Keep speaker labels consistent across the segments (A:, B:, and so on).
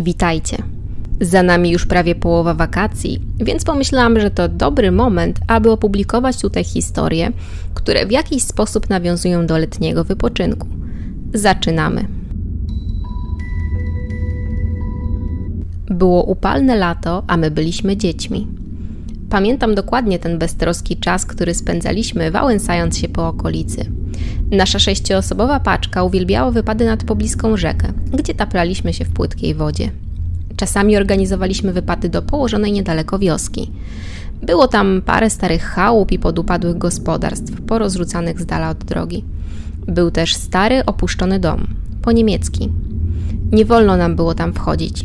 A: Witajcie. Za nami już prawie połowa wakacji, więc pomyślałam, że to dobry moment, aby opublikować tutaj historie, które w jakiś sposób nawiązują do letniego wypoczynku. Zaczynamy. Było upalne lato, a my byliśmy dziećmi. Pamiętam dokładnie ten beztroski czas, który spędzaliśmy, wałęsając się po okolicy. Nasza sześcioosobowa paczka uwielbiała wypady nad pobliską rzekę, gdzie taplaliśmy się w płytkiej wodzie. Czasami organizowaliśmy wypady do położonej niedaleko wioski. Było tam parę starych chałup i podupadłych gospodarstw, porozrzucanych z dala od drogi. Był też stary, opuszczony dom, po niemiecki. Nie wolno nam było tam wchodzić.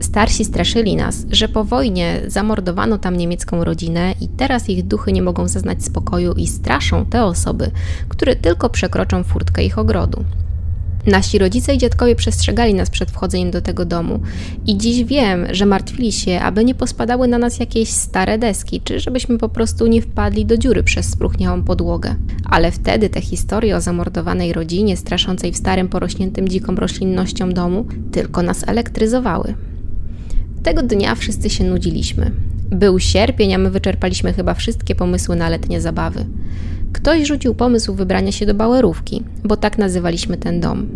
A: Starsi straszyli nas, że po wojnie zamordowano tam niemiecką rodzinę i teraz ich duchy nie mogą zaznać spokoju i straszą te osoby, które tylko przekroczą furtkę ich ogrodu. Nasi rodzice i dziadkowie przestrzegali nas przed wchodzeniem do tego domu i dziś wiem, że martwili się, aby nie pospadały na nas jakieś stare deski, czy żebyśmy po prostu nie wpadli do dziury przez spróchniałą podłogę. Ale wtedy te historie o zamordowanej rodzinie, straszącej w starym, porośniętym dziką roślinnością domu, tylko nas elektryzowały. Tego dnia wszyscy się nudziliśmy. Był sierpień, a my wyczerpaliśmy chyba wszystkie pomysły na letnie zabawy. Ktoś rzucił pomysł wybrania się do Bauerówki, bo tak nazywaliśmy ten dom.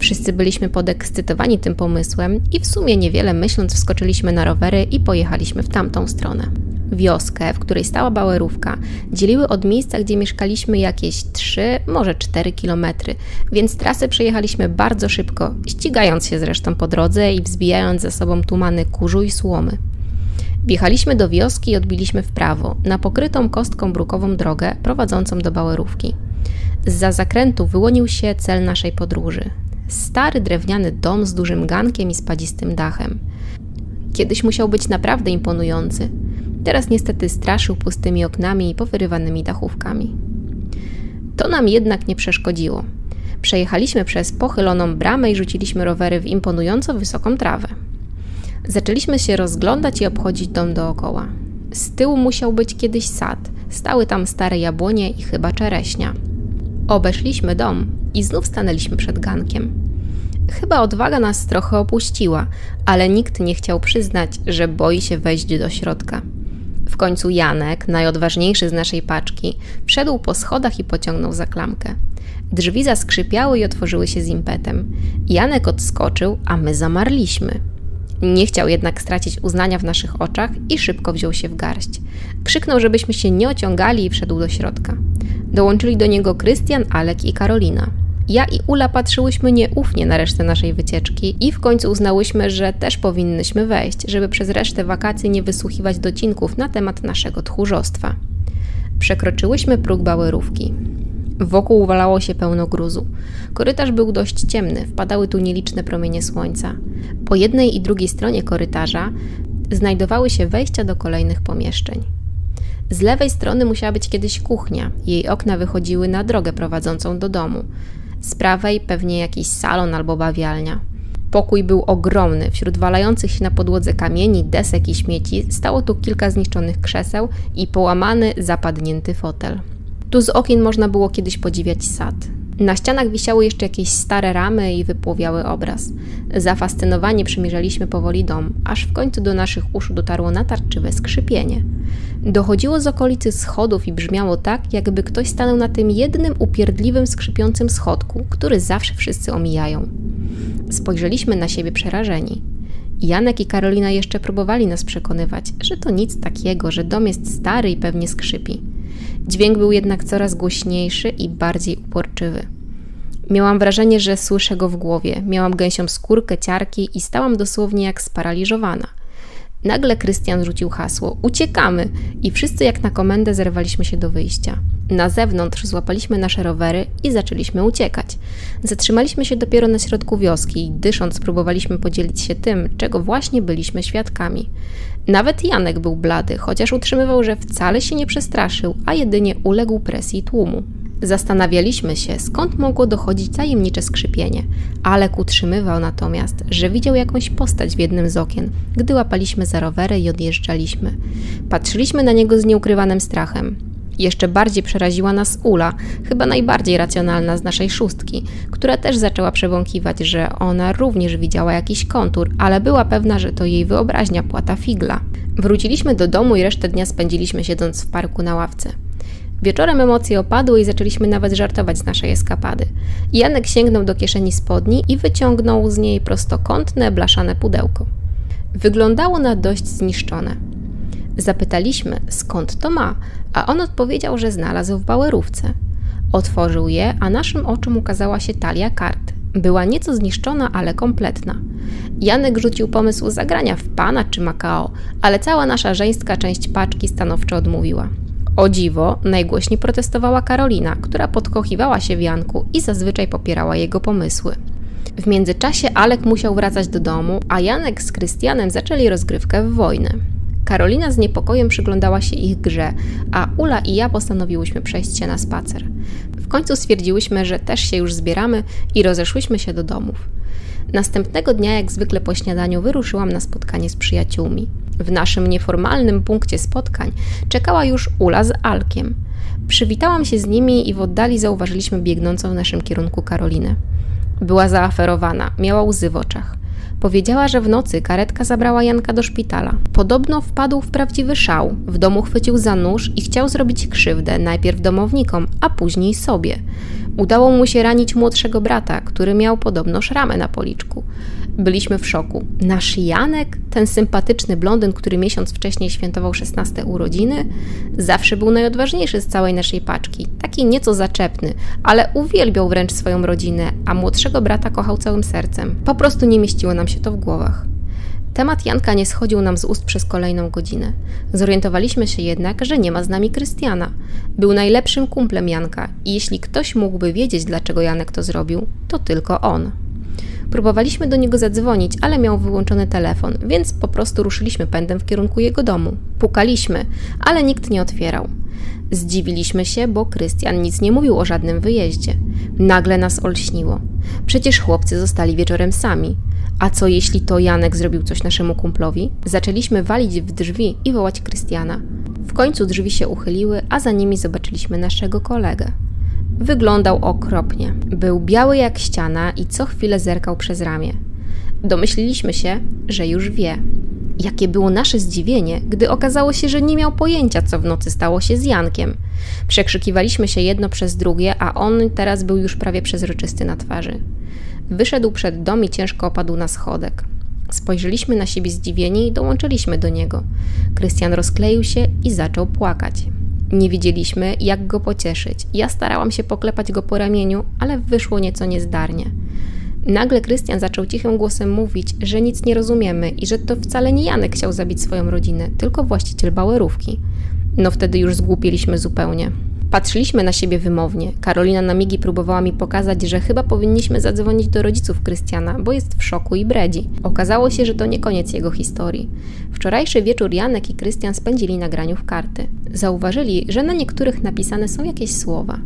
A: Wszyscy byliśmy podekscytowani tym pomysłem i w sumie niewiele myśląc wskoczyliśmy na rowery i pojechaliśmy w tamtą stronę. Wioskę, w której stała Bauerówka, dzieliły od miejsca, gdzie mieszkaliśmy jakieś 3, może 4 kilometry, więc trasę przejechaliśmy bardzo szybko, ścigając się zresztą po drodze i wzbijając ze sobą tumany kurzu i słomy. Wjechaliśmy do wioski i odbiliśmy w prawo, na pokrytą kostką brukową drogę prowadzącą do Bauerówki. Za zakrętu wyłonił się cel naszej podróży. Stary drewniany dom z dużym gankiem i spadzistym dachem. Kiedyś musiał być naprawdę imponujący. Teraz niestety straszył pustymi oknami i powyrywanymi dachówkami. To nam jednak nie przeszkodziło. Przejechaliśmy przez pochyloną bramę i rzuciliśmy rowery w imponująco wysoką trawę. Zaczęliśmy się rozglądać i obchodzić dom dookoła. Z tyłu musiał być kiedyś sad. Stały tam stare jabłonie i chyba czereśnia. Obeszliśmy dom i znów stanęliśmy przed gankiem. Chyba odwaga nas trochę opuściła, ale nikt nie chciał przyznać, że boi się wejść do środka. W końcu Janek, najodważniejszy z naszej paczki, wszedł po schodach i pociągnął za klamkę. Drzwi zaskrzypiały i otworzyły się z impetem. Janek odskoczył, a my zamarliśmy. Nie chciał jednak stracić uznania w naszych oczach i szybko wziął się w garść. Krzyknął, żebyśmy się nie ociągali i wszedł do środka. Dołączyli do niego Krystian, Alek i Karolina. Ja i Ula patrzyłyśmy nieufnie na resztę naszej wycieczki i w końcu uznałyśmy, że też powinnyśmy wejść, żeby przez resztę wakacji nie wysłuchiwać docinków na temat naszego tchórzostwa. Przekroczyłyśmy próg bałerówki. Wokół uwalało się pełno gruzu. Korytarz był dość ciemny, wpadały tu nieliczne promienie słońca. Po jednej i drugiej stronie korytarza znajdowały się wejścia do kolejnych pomieszczeń. Z lewej strony musiała być kiedyś kuchnia, jej okna wychodziły na drogę prowadzącą do domu. Z prawej pewnie jakiś salon albo bawialnia. Pokój był ogromny. Wśród walających się na podłodze kamieni, desek i śmieci stało tu kilka zniszczonych krzeseł i połamany, zapadnięty fotel. Tu z okien można było kiedyś podziwiać sad. Na ścianach wisiały jeszcze jakieś stare ramy i wypłowiały obraz. Zafascynowani przymierzaliśmy powoli dom, aż w końcu do naszych uszu dotarło natarczywe skrzypienie. Dochodziło z okolicy schodów i brzmiało tak, jakby ktoś stanął na tym jednym upierdliwym skrzypiącym schodku, który zawsze wszyscy omijają. Spojrzeliśmy na siebie przerażeni. Janek i Karolina jeszcze próbowali nas przekonywać, że to nic takiego, że dom jest stary i pewnie skrzypi. Dźwięk był jednak coraz głośniejszy i bardziej uporczywy. Miałam wrażenie, że słyszę go w głowie. Miałam gęsią skórkę, ciarki i stałam dosłownie jak sparaliżowana. Nagle Krystian rzucił hasło: Uciekamy! I wszyscy jak na komendę zerwaliśmy się do wyjścia. Na zewnątrz złapaliśmy nasze rowery i zaczęliśmy uciekać. Zatrzymaliśmy się dopiero na środku wioski i dysząc próbowaliśmy podzielić się tym, czego właśnie byliśmy świadkami. Nawet Janek był blady, chociaż utrzymywał, że wcale się nie przestraszył, a jedynie uległ presji tłumu. Zastanawialiśmy się, skąd mogło dochodzić tajemnicze skrzypienie. Alek utrzymywał natomiast, że widział jakąś postać w jednym z okien, gdy łapaliśmy za rowery i odjeżdżaliśmy. Patrzyliśmy na niego z nieukrywanym strachem. Jeszcze bardziej przeraziła nas Ula, chyba najbardziej racjonalna z naszej szóstki, która też zaczęła przebąkiwać, że ona również widziała jakiś kontur, ale była pewna, że to jej wyobraźnia płata figla. Wróciliśmy do domu i resztę dnia spędziliśmy siedząc w parku na ławce. Wieczorem emocje opadły i zaczęliśmy nawet żartować z naszej eskapady. Janek sięgnął do kieszeni spodni i wyciągnął z niej prostokątne, blaszane pudełko. Wyglądało na dość zniszczone. Zapytaliśmy, skąd to ma, a on odpowiedział, że znalazł w bałerówce. Otworzył je, a naszym oczom ukazała się talia kart. Była nieco zniszczona, ale kompletna. Janek rzucił pomysł zagrania w pana czy Makao, ale cała nasza żeńska część paczki stanowczo odmówiła. O dziwo, najgłośniej protestowała Karolina, która podkochiwała się w Janku i zazwyczaj popierała jego pomysły. W międzyczasie Alek musiał wracać do domu, a Janek z Krystianem zaczęli rozgrywkę w wojnę. Karolina z niepokojem przyglądała się ich grze, a Ula i ja postanowiłyśmy przejść się na spacer. W końcu stwierdziłyśmy, że też się już zbieramy i rozeszłyśmy się do domów. Następnego dnia, jak zwykle po śniadaniu, wyruszyłam na spotkanie z przyjaciółmi. W naszym nieformalnym punkcie spotkań czekała już Ula z Alkiem. Przywitałam się z nimi i w oddali zauważyliśmy biegnącą w naszym kierunku Karolinę. Była zaaferowana, miała łzy w oczach. Powiedziała, że w nocy karetka zabrała Janka do szpitala. Podobno wpadł w prawdziwy szał. W domu chwycił za nóż i chciał zrobić krzywdę najpierw domownikom, a później sobie. Udało mu się ranić młodszego brata, który miał podobno szramę na policzku. Byliśmy w szoku. Nasz Janek, ten sympatyczny blondyn, który miesiąc wcześniej świętował 16 urodziny, zawsze był najodważniejszy z całej naszej paczki. Taki nieco zaczepny, ale uwielbiał wręcz swoją rodzinę, a młodszego brata kochał całym sercem. Po prostu nie mieściło nam się to w głowach. Temat Janka nie schodził nam z ust przez kolejną godzinę. Zorientowaliśmy się jednak, że nie ma z nami Krystiana. Był najlepszym kumplem Janka i jeśli ktoś mógłby wiedzieć, dlaczego Janek to zrobił, to tylko on. Próbowaliśmy do niego zadzwonić, ale miał wyłączony telefon, więc po prostu ruszyliśmy pędem w kierunku jego domu. Pukaliśmy, ale nikt nie otwierał. Zdziwiliśmy się, bo Krystian nic nie mówił o żadnym wyjeździe. Nagle nas olśniło. Przecież chłopcy zostali wieczorem sami. A co jeśli to Janek zrobił coś naszemu kumplowi? Zaczęliśmy walić w drzwi i wołać Krystiana. W końcu drzwi się uchyliły, a za nimi zobaczyliśmy naszego kolegę. Wyglądał okropnie. Był biały jak ściana i co chwilę zerkał przez ramię. Domyśliliśmy się, że już wie. Jakie było nasze zdziwienie, gdy okazało się, że nie miał pojęcia, co w nocy stało się z Jankiem. Przekrzykiwaliśmy się jedno przez drugie, a on teraz był już prawie przezroczysty na twarzy. Wyszedł przed dom i ciężko opadł na schodek. Spojrzeliśmy na siebie zdziwieni i dołączyliśmy do niego. Krystian rozkleił się i zaczął płakać. Nie wiedzieliśmy, jak go pocieszyć. Ja starałam się poklepać go po ramieniu, ale wyszło nieco niezdarnie. Nagle Krystian zaczął cichym głosem mówić, że nic nie rozumiemy i że to wcale nie Janek chciał zabić swoją rodzinę, tylko właściciel bałerówki. No wtedy już zgłupieliśmy zupełnie. Patrzyliśmy na siebie wymownie. Karolina na migi próbowała mi pokazać, że chyba powinniśmy zadzwonić do rodziców Krystiana, bo jest w szoku i bredzi. Okazało się, że to nie koniec jego historii. Wczorajszy wieczór Janek i Krystian spędzili na graniu w karty. Zauważyli, że na niektórych napisane są jakieś słowa.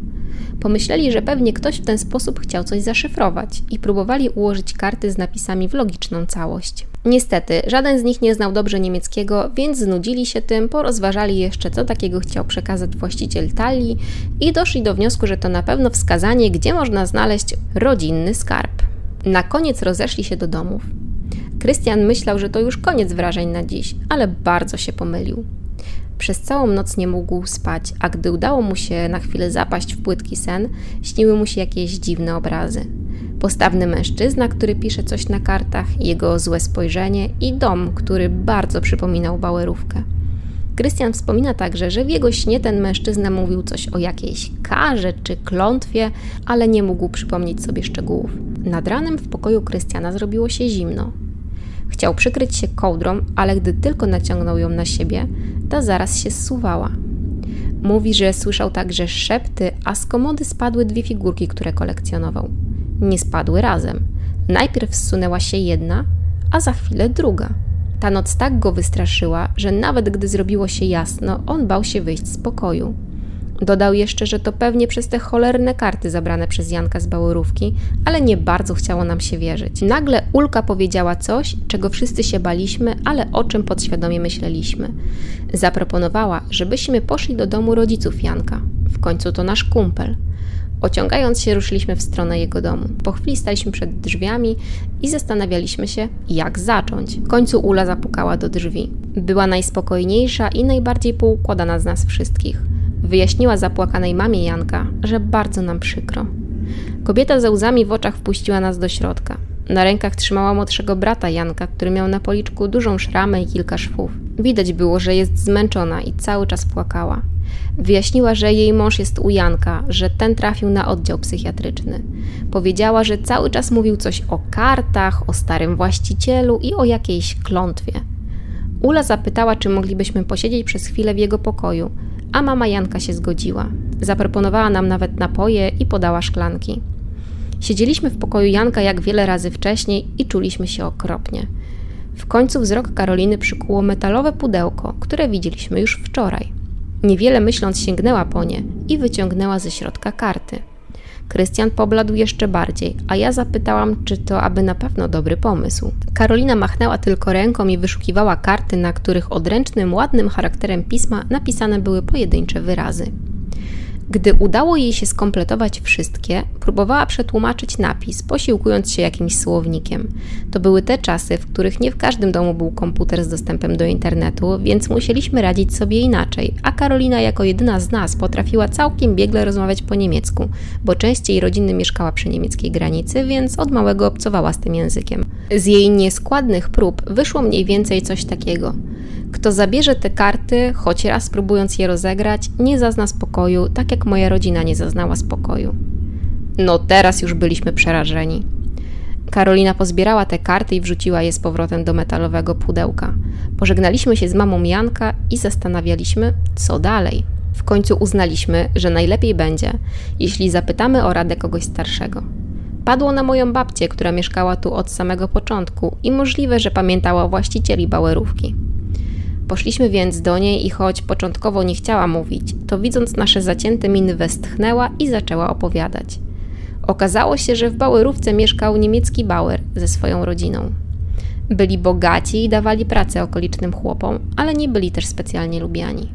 A: Pomyśleli, że pewnie ktoś w ten sposób chciał coś zaszyfrować i próbowali ułożyć karty z napisami w logiczną całość. Niestety, żaden z nich nie znał dobrze niemieckiego, więc znudzili się tym, porozważali jeszcze, co takiego chciał przekazać właściciel talii i doszli do wniosku, że to na pewno wskazanie, gdzie można znaleźć rodzinny skarb. Na koniec rozeszli się do domów. Krystian myślał, że to już koniec wrażeń na dziś, ale bardzo się pomylił. Przez całą noc nie mógł spać, a gdy udało mu się na chwilę zapaść w płytki sen, śniły mu się jakieś dziwne obrazy. Postawny mężczyzna, który pisze coś na kartach, jego złe spojrzenie i dom, który bardzo przypominał bałerówkę. Krystian wspomina także, że w jego śnie ten mężczyzna mówił coś o jakiejś karze czy klątwie, ale nie mógł przypomnieć sobie szczegółów. Nad ranem w pokoju Krystiana zrobiło się zimno. Chciał przykryć się kołdrą, ale gdy tylko naciągnął ją na siebie, ta zaraz się zsuwała. Mówi, że słyszał także szepty, a z komody spadły dwie figurki, które kolekcjonował. Nie spadły razem. Najpierw zsunęła się jedna, a za chwilę druga. Ta noc tak go wystraszyła, że nawet gdy zrobiło się jasno, on bał się wyjść z pokoju. Dodał jeszcze, że to pewnie przez te cholerne karty zabrane przez Janka z Bałorówki, ale nie bardzo chciało nam się wierzyć. Nagle Ulka powiedziała coś, czego wszyscy się baliśmy, ale o czym podświadomie myśleliśmy. Zaproponowała, żebyśmy poszli do domu rodziców Janka. W końcu to nasz kumpel. Ociągając się, ruszyliśmy w stronę jego domu. Po chwili staliśmy przed drzwiami i zastanawialiśmy się, jak zacząć. W końcu Ula zapukała do drzwi. Była najspokojniejsza i najbardziej poukładana z nas wszystkich. Wyjaśniła zapłakanej mamie Janka, że bardzo nam przykro. Kobieta ze łzami w oczach wpuściła nas do środka. Na rękach trzymała młodszego brata Janka, który miał na policzku dużą szramę i kilka szwów. Widać było, że jest zmęczona i cały czas płakała. Wyjaśniła, że jej mąż jest u Janka, że ten trafił na oddział psychiatryczny. Powiedziała, że cały czas mówił coś o kartach, o starym właścicielu i o jakiejś klątwie. Ula zapytała, czy moglibyśmy posiedzieć przez chwilę w jego pokoju, a mama Janka się zgodziła. Zaproponowała nam nawet napoje i podała szklanki. Siedzieliśmy w pokoju Janka jak wiele razy wcześniej i czuliśmy się okropnie. W końcu wzrok Karoliny przykuło metalowe pudełko, które widzieliśmy już wczoraj. Niewiele myśląc sięgnęła po nie i wyciągnęła ze środka karty. Krystian pobladł jeszcze bardziej, a ja zapytałam, czy to aby na pewno dobry pomysł. Karolina machnęła tylko ręką i wyszukiwała karty, na których odręcznym, ładnym charakterem pisma napisane były pojedyncze wyrazy. Gdy udało jej się skompletować wszystkie, próbowała przetłumaczyć napis, posiłkując się jakimś słownikiem. To były te czasy, w których nie w każdym domu był komputer z dostępem do internetu, więc musieliśmy radzić sobie inaczej, a Karolina jako jedyna z nas potrafiła całkiem biegle rozmawiać po niemiecku, bo częściej rodziny mieszkała przy niemieckiej granicy, więc od małego obcowała z tym językiem. Z jej nieskładnych prób wyszło mniej więcej coś takiego – kto zabierze te karty, choć raz próbując je rozegrać, nie zazna spokoju, tak jak moja rodzina nie zaznała spokoju. No teraz już byliśmy przerażeni. Karolina pozbierała te karty i wrzuciła je z powrotem do metalowego pudełka. Pożegnaliśmy się z mamą Janka i zastanawialiśmy, co dalej. W końcu uznaliśmy, że najlepiej będzie, jeśli zapytamy o radę kogoś starszego. Padło na moją babcię, która mieszkała tu od samego początku i możliwe, że pamiętała właścicieli bauerówki. Poszliśmy więc do niej i choć początkowo nie chciała mówić, to widząc nasze zacięte miny westchnęła i zaczęła opowiadać. Okazało się, że w Bauerówce mieszkał niemiecki Bauer ze swoją rodziną. Byli bogaci i dawali pracę okolicznym chłopom, ale nie byli też specjalnie lubiani.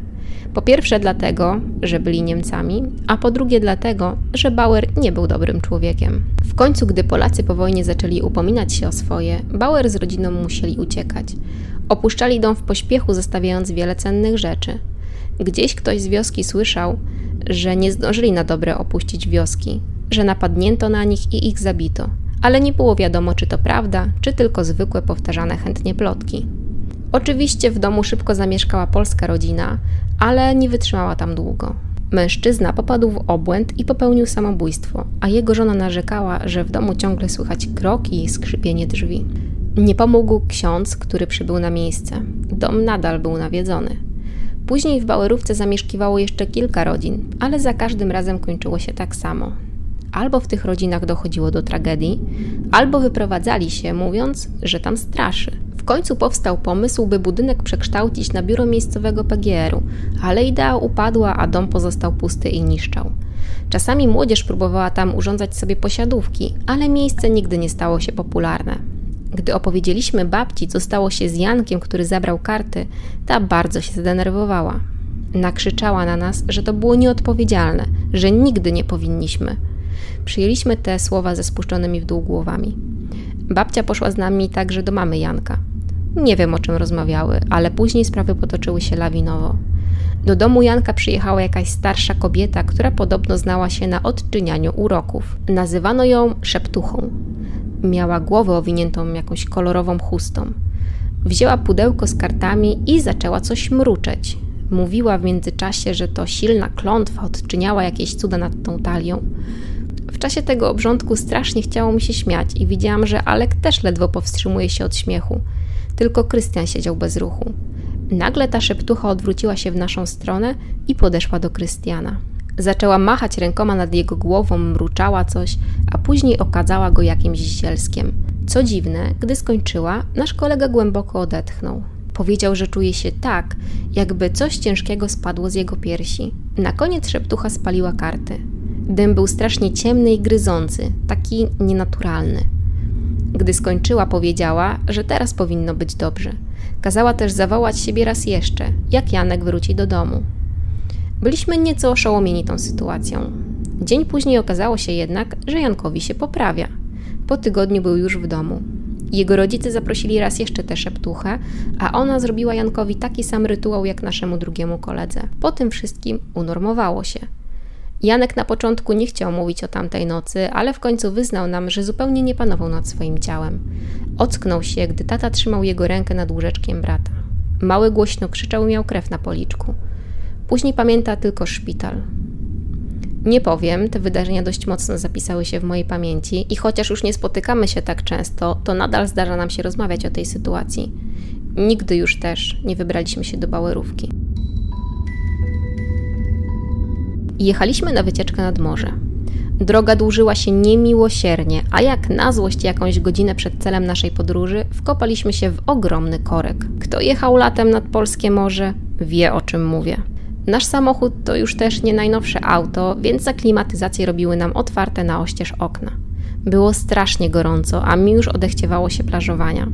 A: Po pierwsze dlatego, że byli Niemcami, a po drugie dlatego, że Bauer nie był dobrym człowiekiem. W końcu, gdy Polacy po wojnie zaczęli upominać się o swoje, Bauer z rodziną musieli uciekać. Opuszczali dom w pośpiechu, zostawiając wiele cennych rzeczy. Gdzieś ktoś z wioski słyszał, że nie zdążyli na dobre opuścić wioski, że napadnięto na nich i ich zabito, ale nie było wiadomo, czy to prawda, czy tylko zwykłe powtarzane chętnie plotki. Oczywiście w domu szybko zamieszkała polska rodzina, ale nie wytrzymała tam długo. Mężczyzna popadł w obłęd i popełnił samobójstwo, a jego żona narzekała, że w domu ciągle słychać kroki i skrzypienie drzwi. Nie pomógł ksiądz, który przybył na miejsce. Dom nadal był nawiedzony. Później w Bauerówce zamieszkiwało jeszcze kilka rodzin, ale za każdym razem kończyło się tak samo. Albo w tych rodzinach dochodziło do tragedii, albo wyprowadzali się, mówiąc, że tam straszy. W końcu powstał pomysł, by budynek przekształcić na biuro miejscowego PGR-u, ale idea upadła, a dom pozostał pusty i niszczał. Czasami młodzież próbowała tam urządzać sobie posiadówki, ale miejsce nigdy nie stało się popularne. Gdy opowiedzieliśmy babci, co stało się z Jankiem, który zabrał karty, ta bardzo się zdenerwowała. Nakrzyczała na nas, że to było nieodpowiedzialne, że nigdy nie powinniśmy. Przyjęliśmy te słowa ze spuszczonymi w dół głowami. Babcia poszła z nami także do mamy Janka. Nie wiem o czym rozmawiały, ale później sprawy potoczyły się lawinowo. Do domu Janka przyjechała jakaś starsza kobieta, która podobno znała się na odczynianiu uroków. Nazywano ją szeptuchą. Miała głowę owiniętą jakąś kolorową chustą. Wzięła pudełko z kartami i zaczęła coś mruczeć. Mówiła w międzyczasie, że to silna klątwa odczyniała jakieś cuda nad tą talią. W czasie tego obrządku strasznie chciało mi się śmiać i widziałam, że Alek też ledwo powstrzymuje się od śmiechu. Tylko Krystian siedział bez ruchu. Nagle ta szeptucha odwróciła się w naszą stronę i podeszła do Krystiana. Zaczęła machać rękoma nad jego głową, mruczała coś, a później okazała go jakimś zielskiem. Co dziwne, gdy skończyła, nasz kolega głęboko odetchnął. Powiedział, że czuje się tak, jakby coś ciężkiego spadło z jego piersi. Na koniec szeptucha spaliła karty. Dym był strasznie ciemny i gryzący, taki nienaturalny. Gdy skończyła, powiedziała, że teraz powinno być dobrze. Kazała też zawołać siebie raz jeszcze, jak Janek wróci do domu. Byliśmy nieco oszołomieni tą sytuacją. Dzień później okazało się jednak, że Jankowi się poprawia. Po tygodniu był już w domu. Jego rodzice zaprosili raz jeszcze tę szeptuchę, a ona zrobiła Jankowi taki sam rytuał jak naszemu drugiemu koledze. Po tym wszystkim unormowało się. Janek na początku nie chciał mówić o tamtej nocy, ale w końcu wyznał nam, że zupełnie nie panował nad swoim ciałem. Ocknął się, gdy tata trzymał jego rękę nad łóżeczkiem brata. Mały głośno krzyczał i miał krew na policzku. Później pamięta tylko szpital. Nie powiem, te wydarzenia dość mocno zapisały się w mojej pamięci i chociaż już nie spotykamy się tak często, to nadal zdarza nam się rozmawiać o tej sytuacji. Nigdy już też nie wybraliśmy się do Bałerówki. Jechaliśmy na wycieczkę nad morze. Droga dłużyła się niemiłosiernie, a jak na złość jakąś godzinę przed celem naszej podróży wkopaliśmy się w ogromny korek. Kto jechał latem nad polskie morze, wie o czym mówię. Nasz samochód to już też nie najnowsze auto, więc za klimatyzację robiły nam otwarte na oścież okna. Było strasznie gorąco, a mi już odechciewało się plażowania.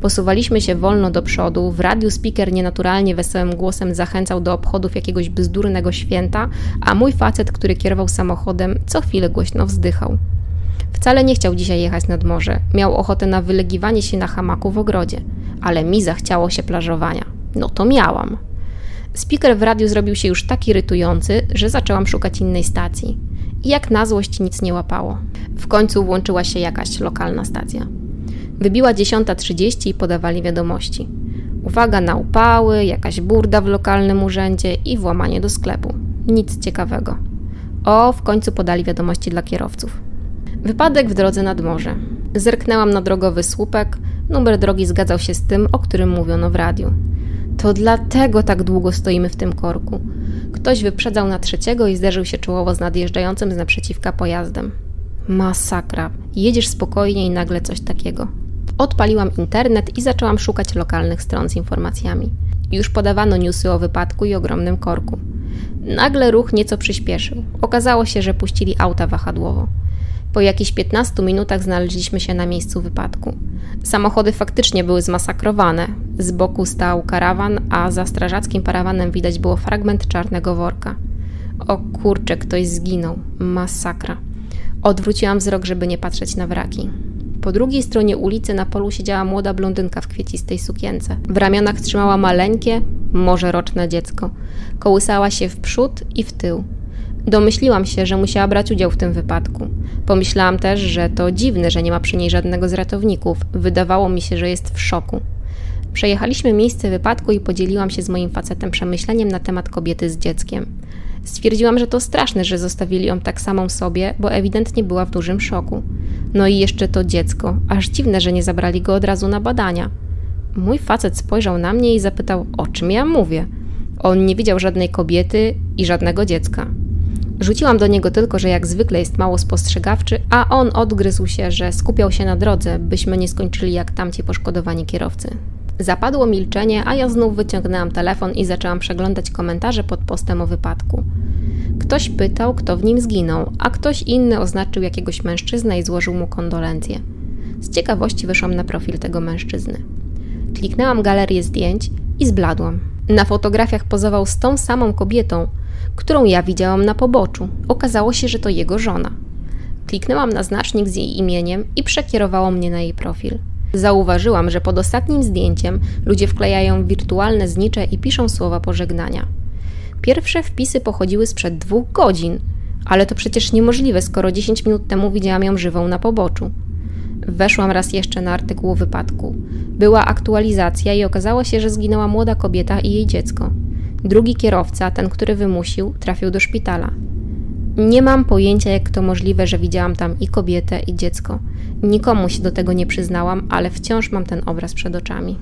A: Posuwaliśmy się wolno do przodu, w radiu speaker nienaturalnie wesołym głosem zachęcał do obchodów jakiegoś bzdurnego święta, a mój facet, który kierował samochodem, co chwilę głośno wzdychał. Wcale nie chciał dzisiaj jechać nad morze, miał ochotę na wylegiwanie się na hamaku w ogrodzie, ale mi zachciało się plażowania. No to miałam. Speaker w radiu zrobił się już tak irytujący, że zaczęłam szukać innej stacji. I jak na złość nic nie łapało. W końcu włączyła się jakaś lokalna stacja. Wybiła 10.30 i podawali wiadomości. Uwaga na upały, jakaś burda w lokalnym urzędzie i włamanie do sklepu. Nic ciekawego. O, w końcu podali wiadomości dla kierowców. Wypadek w drodze nad morze. Zerknęłam na drogowy słupek. Numer drogi zgadzał się z tym, o którym mówiono w radiu. To dlatego tak długo stoimy w tym korku. Ktoś wyprzedzał na trzeciego i zderzył się czołowo z nadjeżdżającym z naprzeciwka pojazdem. Masakra. Jedziesz spokojnie i nagle coś takiego. Odpaliłam internet i zaczęłam szukać lokalnych stron z informacjami. Już podawano newsy o wypadku i ogromnym korku. Nagle ruch nieco przyspieszył. Okazało się, że puścili auta wahadłowo. Po jakichś 15 minutach znaleźliśmy się na miejscu wypadku. Samochody faktycznie były zmasakrowane. Z boku stał karawan, a za strażackim parawanem widać było fragment czarnego worka. O kurczę, ktoś zginął. Masakra. Odwróciłam wzrok, żeby nie patrzeć na wraki. Po drugiej stronie ulicy na polu siedziała młoda blondynka w kwiecistej sukience. W ramionach trzymała maleńkie, może roczne dziecko. Kołysała się w przód i w tył. Domyśliłam się, że musiała brać udział w tym wypadku. Pomyślałam też, że to dziwne, że nie ma przy niej żadnego z ratowników. Wydawało mi się, że jest w szoku. Przejechaliśmy miejsce wypadku i podzieliłam się z moim facetem przemyśleniem na temat kobiety z dzieckiem. Stwierdziłam, że to straszne, że zostawili ją tak samą sobie, bo ewidentnie była w dużym szoku. No i jeszcze to dziecko. Aż dziwne, że nie zabrali go od razu na badania. Mój facet spojrzał na mnie i zapytał, o czym ja mówię. On nie widział żadnej kobiety i żadnego dziecka. Rzuciłam do niego tylko, że jak zwykle jest mało spostrzegawczy, a on odgryzł się, że skupiał się na drodze, byśmy nie skończyli jak tamci poszkodowani kierowcy. Zapadło milczenie, a ja znów wyciągnęłam telefon i zaczęłam przeglądać komentarze pod postem o wypadku. Ktoś pytał, kto w nim zginął, a ktoś inny oznaczył jakiegoś mężczyznę i złożył mu kondolencje. Z ciekawości wyszłam na profil tego mężczyzny. Kliknęłam galerię zdjęć i zbladłam. Na fotografiach pozował z tą samą kobietą, którą ja widziałam na poboczu. Okazało się, że to jego żona. Kliknęłam na znacznik z jej imieniem i przekierowało mnie na jej profil. Zauważyłam, że pod ostatnim zdjęciem ludzie wklejają wirtualne znicze i piszą słowa pożegnania. Pierwsze wpisy pochodziły sprzed dwóch godzin, ale to przecież niemożliwe, skoro 10 minut temu widziałam ją żywą na poboczu. Weszłam raz jeszcze na artykuł wypadku. Była aktualizacja i okazało się, że zginęła młoda kobieta i jej dziecko. Drugi kierowca, ten, który wymusił, trafił do szpitala. Nie mam pojęcia, jak to możliwe, że widziałam tam i kobietę, i dziecko. Nikomu się do tego nie przyznałam, ale wciąż mam ten obraz przed oczami.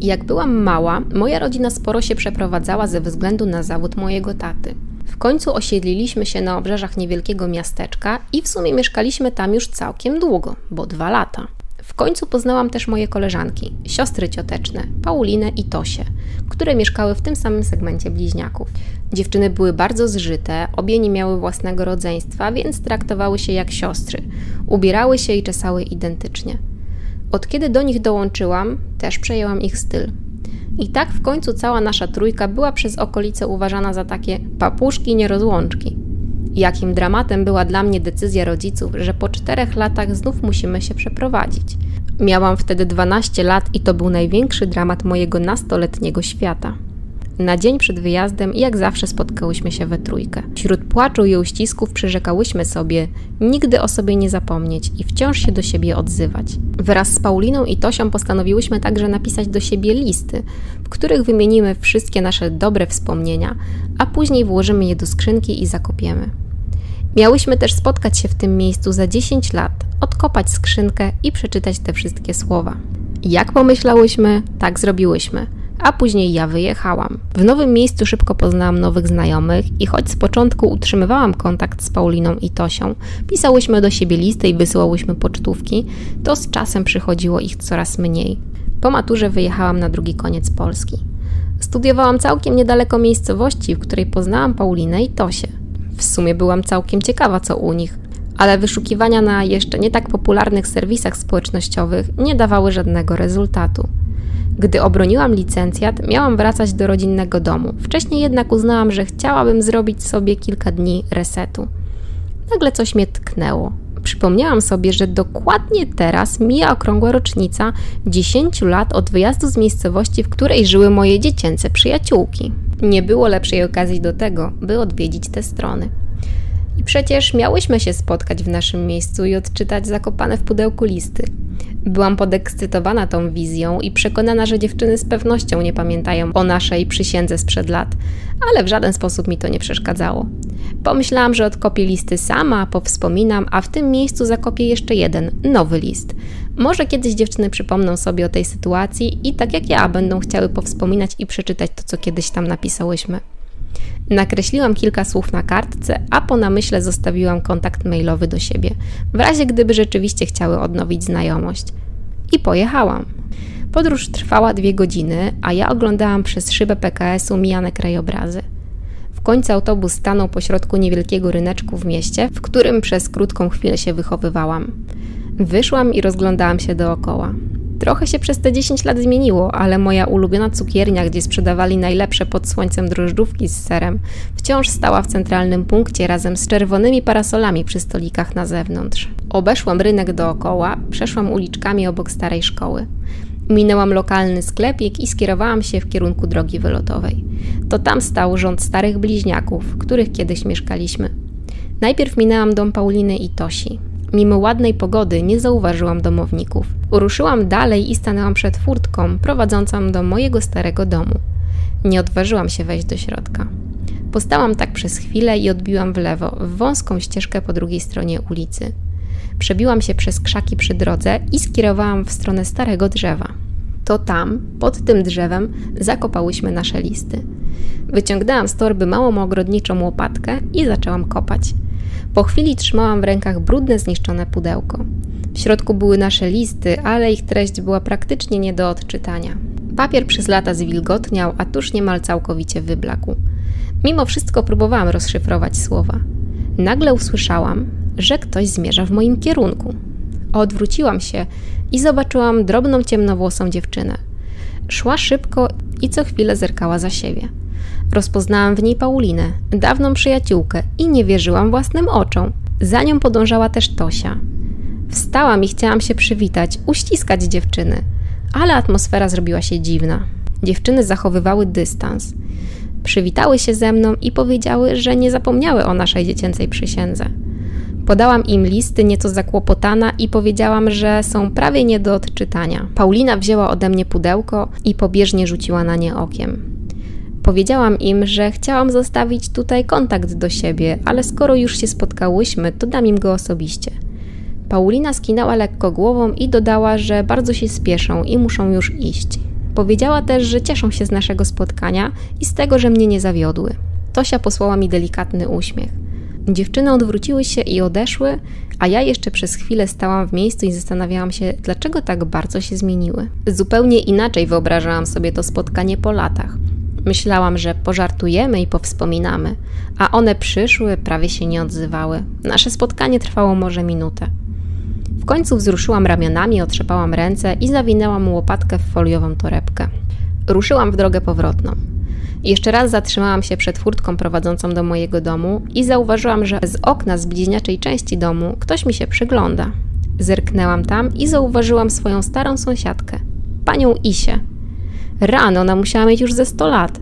A: Jak byłam mała, moja rodzina sporo się przeprowadzała ze względu na zawód mojego taty. W końcu osiedliliśmy się na obrzeżach niewielkiego miasteczka i w sumie mieszkaliśmy tam już całkiem długo, bo dwa lata. W końcu poznałam też moje koleżanki, siostry cioteczne, Paulinę i Tosię, które mieszkały w tym samym segmencie bliźniaków. Dziewczyny były bardzo zżyte, obie nie miały własnego rodzeństwa, więc traktowały się jak siostry. Ubierały się i czesały identycznie. Od kiedy do nich dołączyłam, też przejęłam ich styl. I tak w końcu cała nasza trójka była przez okolice uważana za takie papuszki nierozłączki. Jakim dramatem była dla mnie decyzja rodziców, że po czterech latach znów musimy się przeprowadzić. Miałam wtedy 12 lat i to był największy dramat mojego nastoletniego świata. Na dzień przed wyjazdem, jak zawsze, spotkałyśmy się we trójkę. Wśród płaczu i uścisków przyrzekałyśmy sobie nigdy o sobie nie zapomnieć i wciąż się do siebie odzywać. Wraz z Pauliną i Tosią postanowiłyśmy także napisać do siebie listy, w których wymienimy wszystkie nasze dobre wspomnienia, a później włożymy je do skrzynki i zakopiemy. Miałyśmy też spotkać się w tym miejscu za 10 lat, odkopać skrzynkę i przeczytać te wszystkie słowa. Jak pomyślałyśmy, tak zrobiłyśmy a później ja wyjechałam. W nowym miejscu szybko poznałam nowych znajomych i choć z początku utrzymywałam kontakt z Pauliną i Tosią, pisałyśmy do siebie listy i wysyłałyśmy pocztówki, to z czasem przychodziło ich coraz mniej. Po maturze wyjechałam na drugi koniec Polski. Studiowałam całkiem niedaleko miejscowości, w której poznałam Paulinę i Tosię. W sumie byłam całkiem ciekawa, co u nich, ale wyszukiwania na jeszcze nie tak popularnych serwisach społecznościowych nie dawały żadnego rezultatu. Gdy obroniłam licencjat, miałam wracać do rodzinnego domu. Wcześniej jednak uznałam, że chciałabym zrobić sobie kilka dni resetu. Nagle coś mnie tknęło. Przypomniałam sobie, że dokładnie teraz mija okrągła rocznica 10 lat od wyjazdu z miejscowości, w której żyły moje dziecięce przyjaciółki. Nie było lepszej okazji do tego, by odwiedzić te strony. I przecież miałyśmy się spotkać w naszym miejscu i odczytać zakopane w pudełku listy. Byłam podekscytowana tą wizją i przekonana, że dziewczyny z pewnością nie pamiętają o naszej przysiędze sprzed lat, ale w żaden sposób mi to nie przeszkadzało. Pomyślałam, że odkopię listy sama, powspominam, a w tym miejscu zakopię jeszcze jeden, nowy list. Może kiedyś dziewczyny przypomną sobie o tej sytuacji i tak jak ja będą chciały powspominać i przeczytać to, co kiedyś tam napisałyśmy. Nakreśliłam kilka słów na kartce, a po namyśle zostawiłam kontakt mailowy do siebie, w razie gdyby rzeczywiście chciały odnowić znajomość. I pojechałam. Podróż trwała dwie godziny, a ja oglądałam przez szybę PKS-u mijane krajobrazy. W końcu autobus stanął pośrodku niewielkiego ryneczku w mieście, w którym przez krótką chwilę się wychowywałam. Wyszłam i rozglądałam się dookoła. Trochę się przez te 10 lat zmieniło, ale moja ulubiona cukiernia, gdzie sprzedawali najlepsze pod słońcem drożdżówki z serem, wciąż stała w centralnym punkcie razem z czerwonymi parasolami przy stolikach na zewnątrz. Obeszłam rynek dookoła, przeszłam uliczkami obok starej szkoły. Minęłam lokalny sklepik i skierowałam się w kierunku drogi wylotowej. To tam stał rząd starych bliźniaków, w których kiedyś mieszkaliśmy. Najpierw minęłam dom Pauliny i Tosi. Mimo ładnej pogody nie zauważyłam domowników. Uruszyłam dalej i stanęłam przed furtką prowadzącą do mojego starego domu. Nie odważyłam się wejść do środka. Postałam tak przez chwilę i odbiłam w lewo, w wąską ścieżkę po drugiej stronie ulicy. Przebiłam się przez krzaki przy drodze i skierowałam w stronę starego drzewa. To tam, pod tym drzewem, zakopałyśmy nasze listy. Wyciągnęłam z torby małą ogrodniczą łopatkę i zaczęłam kopać. Po chwili trzymałam w rękach brudne, zniszczone pudełko. W środku były nasze listy, ale ich treść była praktycznie nie do odczytania. Papier przez lata zwilgotniał, a tuż niemal całkowicie wyblakł. Mimo wszystko próbowałam rozszyfrować słowa. Nagle usłyszałam, że ktoś zmierza w moim kierunku. Odwróciłam się i zobaczyłam drobną, ciemnowłosą dziewczynę. Szła szybko i co chwilę zerkała za siebie. Rozpoznałam w niej Paulinę, dawną przyjaciółkę i nie wierzyłam własnym oczom. Za nią podążała też Tosia. Wstałam i chciałam się przywitać, uściskać dziewczyny, ale atmosfera zrobiła się dziwna. Dziewczyny zachowywały dystans. Przywitały się ze mną i powiedziały, że nie zapomniały o naszej dziecięcej przysiędze. Podałam im listy nieco zakłopotana i powiedziałam, że są prawie nie do odczytania. Paulina wzięła ode mnie pudełko i pobieżnie rzuciła na nie okiem. Powiedziałam im, że chciałam zostawić tutaj kontakt do siebie, ale skoro już się spotkałyśmy, to dam im go osobiście. Paulina skinęła lekko głową i dodała, że bardzo się spieszą i muszą już iść. Powiedziała też, że cieszą się z naszego spotkania i z tego, że mnie nie zawiodły. Tosia posłała mi delikatny uśmiech. Dziewczyny odwróciły się i odeszły, a ja jeszcze przez chwilę stałam w miejscu i zastanawiałam się, dlaczego tak bardzo się zmieniły. Zupełnie inaczej wyobrażałam sobie to spotkanie po latach. Myślałam, że pożartujemy i powspominamy, a one przyszły, prawie się nie odzywały. Nasze spotkanie trwało może minutę. W końcu wzruszyłam ramionami, otrzepałam ręce i zawinęłam łopatkę w foliową torebkę. Ruszyłam w drogę powrotną. Jeszcze raz zatrzymałam się przed furtką prowadzącą do mojego domu i zauważyłam, że z okna z bliźniaczej części domu ktoś mi się przygląda. Zerknęłam tam i zauważyłam swoją starą sąsiadkę, panią Isię. Rano ona musiała mieć już ze 100 lat.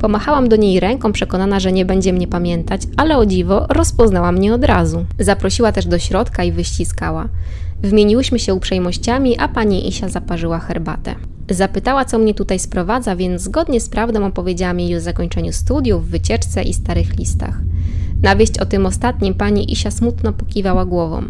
A: Pomachałam do niej ręką, przekonana, że nie będzie mnie pamiętać, ale o dziwo rozpoznała mnie od razu. Zaprosiła też do środka i wyściskała. Wymieniłyśmy się uprzejmościami, a pani Isia zaparzyła herbatę. Zapytała, co mnie tutaj sprowadza, więc zgodnie z prawdą opowiedziałam jej o zakończeniu studiów, wycieczce i starych listach. Na wieść o tym ostatnim pani Isia smutno pokiwała głową.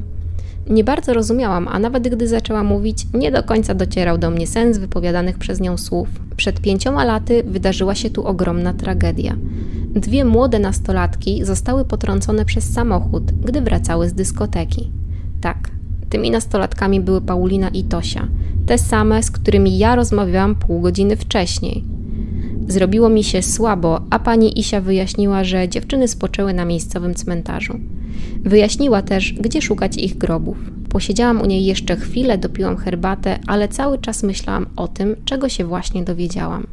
A: Nie bardzo rozumiałam, a nawet gdy zaczęła mówić, nie do końca docierał do mnie sens wypowiadanych przez nią słów. Przed pięcioma laty wydarzyła się tu ogromna tragedia. Dwie młode nastolatki zostały potrącone przez samochód, gdy wracały z dyskoteki. Tak, tymi nastolatkami były Paulina i Tosia, te same, z którymi ja rozmawiałam pół godziny wcześniej. Zrobiło mi się słabo, a pani Isia wyjaśniła, że dziewczyny spoczęły na miejscowym cmentarzu. Wyjaśniła też, gdzie szukać ich grobów. Posiedziałam u niej jeszcze chwilę, dopiłam herbatę, ale cały czas myślałam o tym, czego się właśnie dowiedziałam.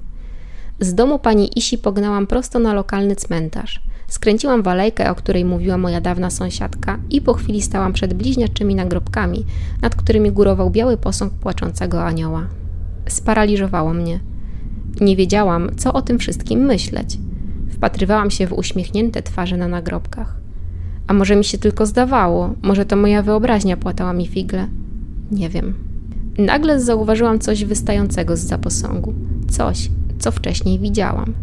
A: Z domu pani Isi pognałam prosto na lokalny cmentarz. Skręciłam w alejkę, o której mówiła moja dawna sąsiadka i po chwili stałam przed bliźniaczymi nagrobkami, nad którymi górował biały posąg płaczącego anioła. Sparaliżowało mnie. Nie wiedziałam, co o tym wszystkim myśleć. Wpatrywałam się w uśmiechnięte twarze na nagrobkach. A może mi się tylko zdawało, może to moja wyobraźnia płatała mi figle. Nie wiem. Nagle zauważyłam coś wystającego z za posągu. Coś, co wcześniej widziałam.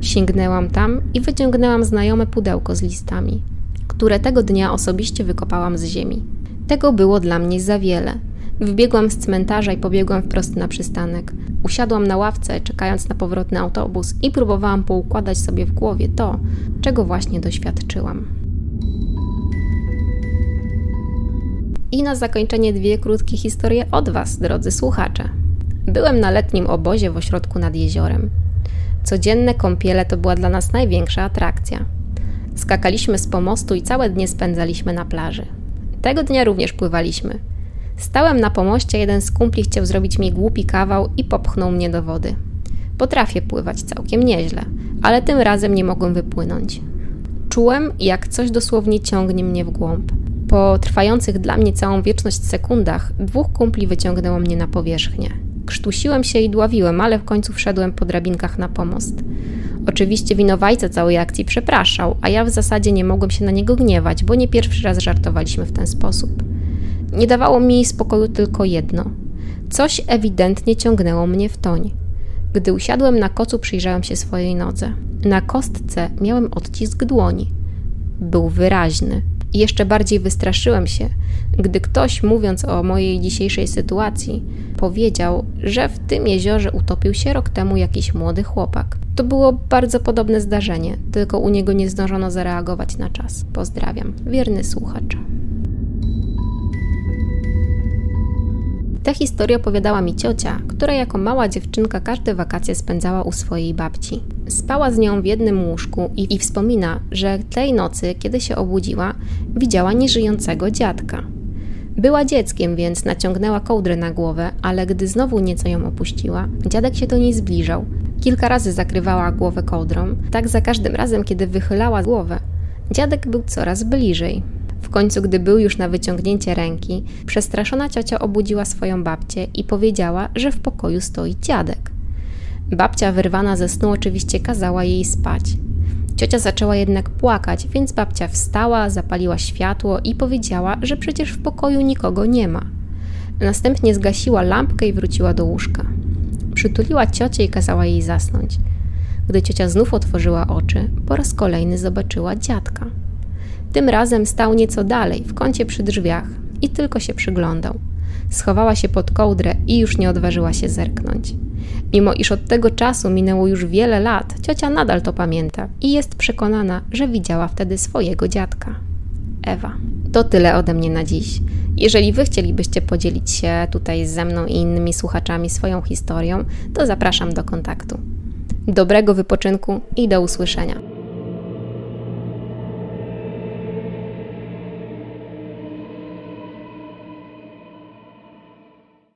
A: Sięgnęłam tam i wyciągnęłam znajome pudełko z listami, które tego dnia osobiście wykopałam z ziemi. Tego było dla mnie za wiele. Wybiegłam z cmentarza i pobiegłam wprost na przystanek. Usiadłam na ławce, czekając na powrotny autobus i próbowałam poukładać sobie w głowie to, czego właśnie doświadczyłam. I na zakończenie dwie krótkie historie od Was, drodzy słuchacze. Byłem na letnim obozie w ośrodku nad jeziorem. Codzienne kąpiele to była dla nas największa atrakcja. Skakaliśmy z pomostu i całe dnie spędzaliśmy na plaży. Tego dnia również pływaliśmy. Stałem na pomoście, jeden z kumpli chciał zrobić mi głupi kawał i popchnął mnie do wody. Potrafię pływać całkiem nieźle, ale tym razem nie mogłem wypłynąć. Czułem, jak coś dosłownie ciągnie mnie w głąb. Po trwających dla mnie całą wieczność sekundach, dwóch kumpli wyciągnęło mnie na powierzchnię. Krztusiłem się i dławiłem, ale w końcu wszedłem po drabinkach na pomost. Oczywiście winowajca całej akcji przepraszał, a ja w zasadzie nie mogłem się na niego gniewać, bo nie pierwszy raz żartowaliśmy w ten sposób. Nie dawało mi spokoju tylko jedno. Coś ewidentnie ciągnęło mnie w toń. Gdy usiadłem na kocu, przyjrzałem się swojej nodze. Na kostce miałem odcisk dłoni. Był wyraźny. I jeszcze bardziej wystraszyłem się, gdy ktoś, mówiąc o mojej dzisiejszej sytuacji, powiedział, że w tym jeziorze utopił się rok temu jakiś młody chłopak. To było bardzo podobne zdarzenie, tylko u niego nie zdążono zareagować na czas. Pozdrawiam, wierny słuchacz. Tę historię opowiadała mi ciocia, która jako mała dziewczynka każde wakacje spędzała u swojej babci. Spała z nią w jednym łóżku i, i wspomina, że tej nocy, kiedy się obudziła, widziała nieżyjącego dziadka. Była dzieckiem, więc naciągnęła kołdrę na głowę, ale gdy znowu nieco ją opuściła, dziadek się do niej zbliżał. Kilka razy zakrywała głowę kołdrą, tak za każdym razem, kiedy wychylała głowę. Dziadek był coraz bliżej. W końcu, gdy był już na wyciągnięcie ręki, przestraszona ciocia obudziła swoją babcię i powiedziała, że w pokoju stoi dziadek. Babcia, wyrwana ze snu, oczywiście kazała jej spać. Ciocia zaczęła jednak płakać, więc babcia wstała, zapaliła światło i powiedziała, że przecież w pokoju nikogo nie ma. Następnie zgasiła lampkę i wróciła do łóżka. Przytuliła ciocię i kazała jej zasnąć. Gdy ciocia znów otworzyła oczy, po raz kolejny zobaczyła dziadka. Tym razem stał nieco dalej, w kącie przy drzwiach i tylko się przyglądał. Schowała się pod kołdrę i już nie odważyła się zerknąć. Mimo iż od tego czasu minęło już wiele lat, ciocia nadal to pamięta i jest przekonana, że widziała wtedy swojego dziadka. Ewa. To tyle ode mnie na dziś. Jeżeli Wy chcielibyście podzielić się tutaj ze mną i innymi słuchaczami swoją historią, to zapraszam do kontaktu. Dobrego wypoczynku i do usłyszenia.